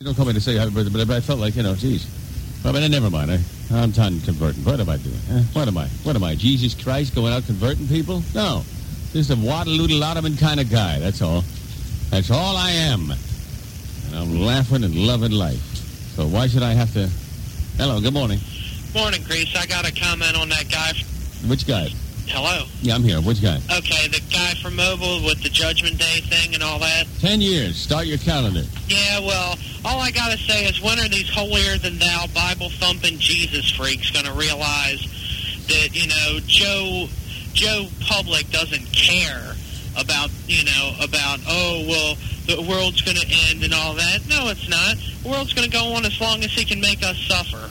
You don't call me to say happy birthday, but I felt like, you know, geez. Well, but never mind. I, I'm done converting. What am I doing? Eh? What am I? What am I? Jesus Christ going out converting people? No. Just a waddle-oodle ottoman kind of guy. That's all. That's all I am. And I'm laughing and loving life. So why should I have to... Hello, good morning. Morning, Grease. I got a comment on that guy. Which guy? Hello. Yeah, I'm here. Which guy? Okay, the guy from Mobile with the Judgment Day thing and all that. Ten years. Start your calendar. Yeah, well, all I gotta say is when are these holier-than-thou, Bible-thumping Jesus freaks gonna realize that, you know, Joe, Joe Public doesn't care about, you know, about, oh, well, the world's gonna end and all that. No, it's not. The world's gonna go on as long as he can make us suffer.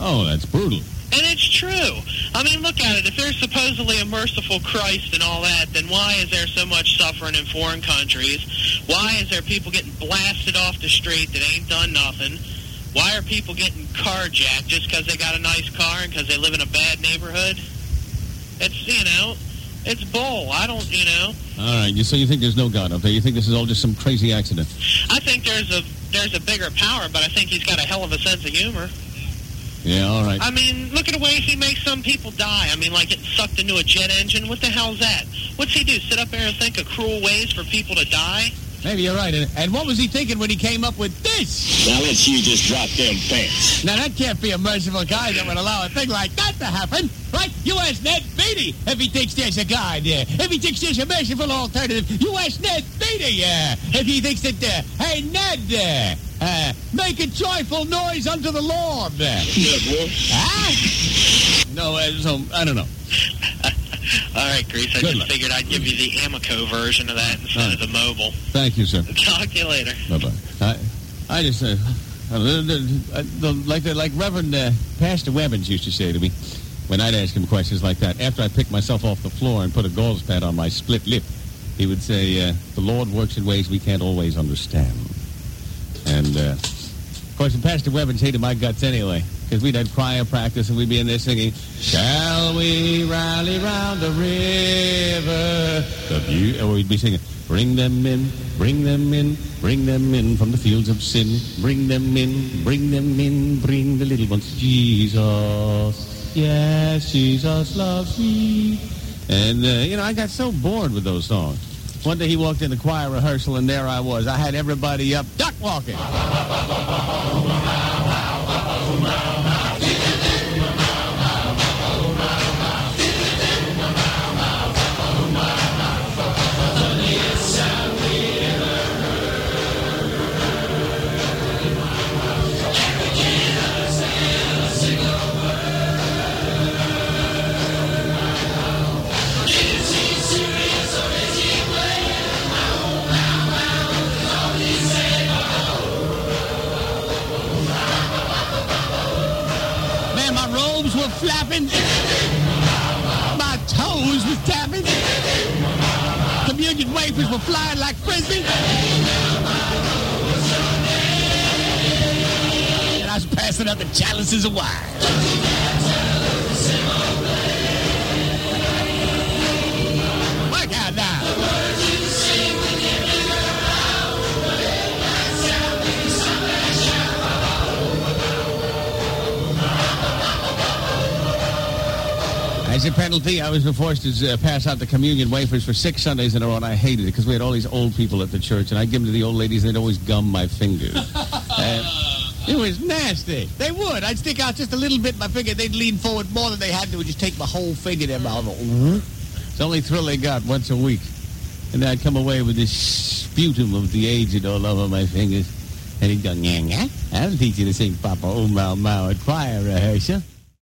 Oh, that's brutal. And it's true. I mean, look at it. If there's supposedly a merciful Christ and all that, then why is there so much suffering in foreign countries? Why is there people getting blasted off the street that ain't done nothing? Why are people getting carjacked just because they got a nice car and because they live in a bad neighborhood? It's, you know, it's bull. I don't, you know. All right. You, so you think there's no God up there? You think this is all just some crazy accident? I think there's a there's a bigger power, but I think he's got a hell of a sense of humor. Yeah, all right. I mean, look at the way he makes some people die. I mean, like getting sucked into a jet engine. What the hell's that? What's he do? Sit up there and think of cruel ways for people to die? Maybe you're right. And, and what was he thinking when he came up with this? Now let's you just drop them pants. Now, that can't be a merciful guy that would allow a thing like that to happen, right? You ask Ned Beatty if he thinks there's a God. there. If he thinks there's a merciful alternative, you ask Ned Beatty, uh, if he thinks that, uh, hey, Ned, uh, uh, make a joyful noise unto the Lord. Network. Huh? No, uh, so, I don't know. All right, Grease. I Good just luck. figured I'd give you the Amico version of that instead All of the mobile. Thank you, sir. Talk to you later. Bye-bye. I, I just, uh, uh, uh, uh, like like Reverend uh, Pastor Webbins used to say to me when I'd ask him questions like that, after I picked myself off the floor and put a gauze pad on my split lip, he would say, uh, the Lord works in ways we can't always understand. And, uh, of course, Pastor Webbins hated my guts anyway, because we'd had choir practice and we'd be in there singing, Shall we rally round the river? The beau-" or we'd be singing, Bring them in, bring them in, bring them in from the fields of sin. Bring them in, bring them in, bring the little ones to Jesus. Yes, Jesus loves me. And, uh, you know, I got so bored with those songs. One day he walked in the choir rehearsal, and there I was. I had everybody up duck walking. Flapping. My toes were tapping. Communion wafers were flying like frisbee. And I was passing out the chalices of wine. As a penalty, I was forced to uh, pass out the communion wafers for six Sundays in a row, and I hated it because we had all these old people at the church, and I'd give them to the old ladies, and they'd always gum my fingers. And it was nasty. They would. I'd stick out just a little bit my finger. They'd lean forward more than they had to and just take my whole finger in their mouth. It's the only thrill they got once a week. And I'd come away with this sputum of the aged all over my fingers. And he'd go, "Nyah, nyah. I'll teach you to sing Papa Mau Mau at choir rehearsal.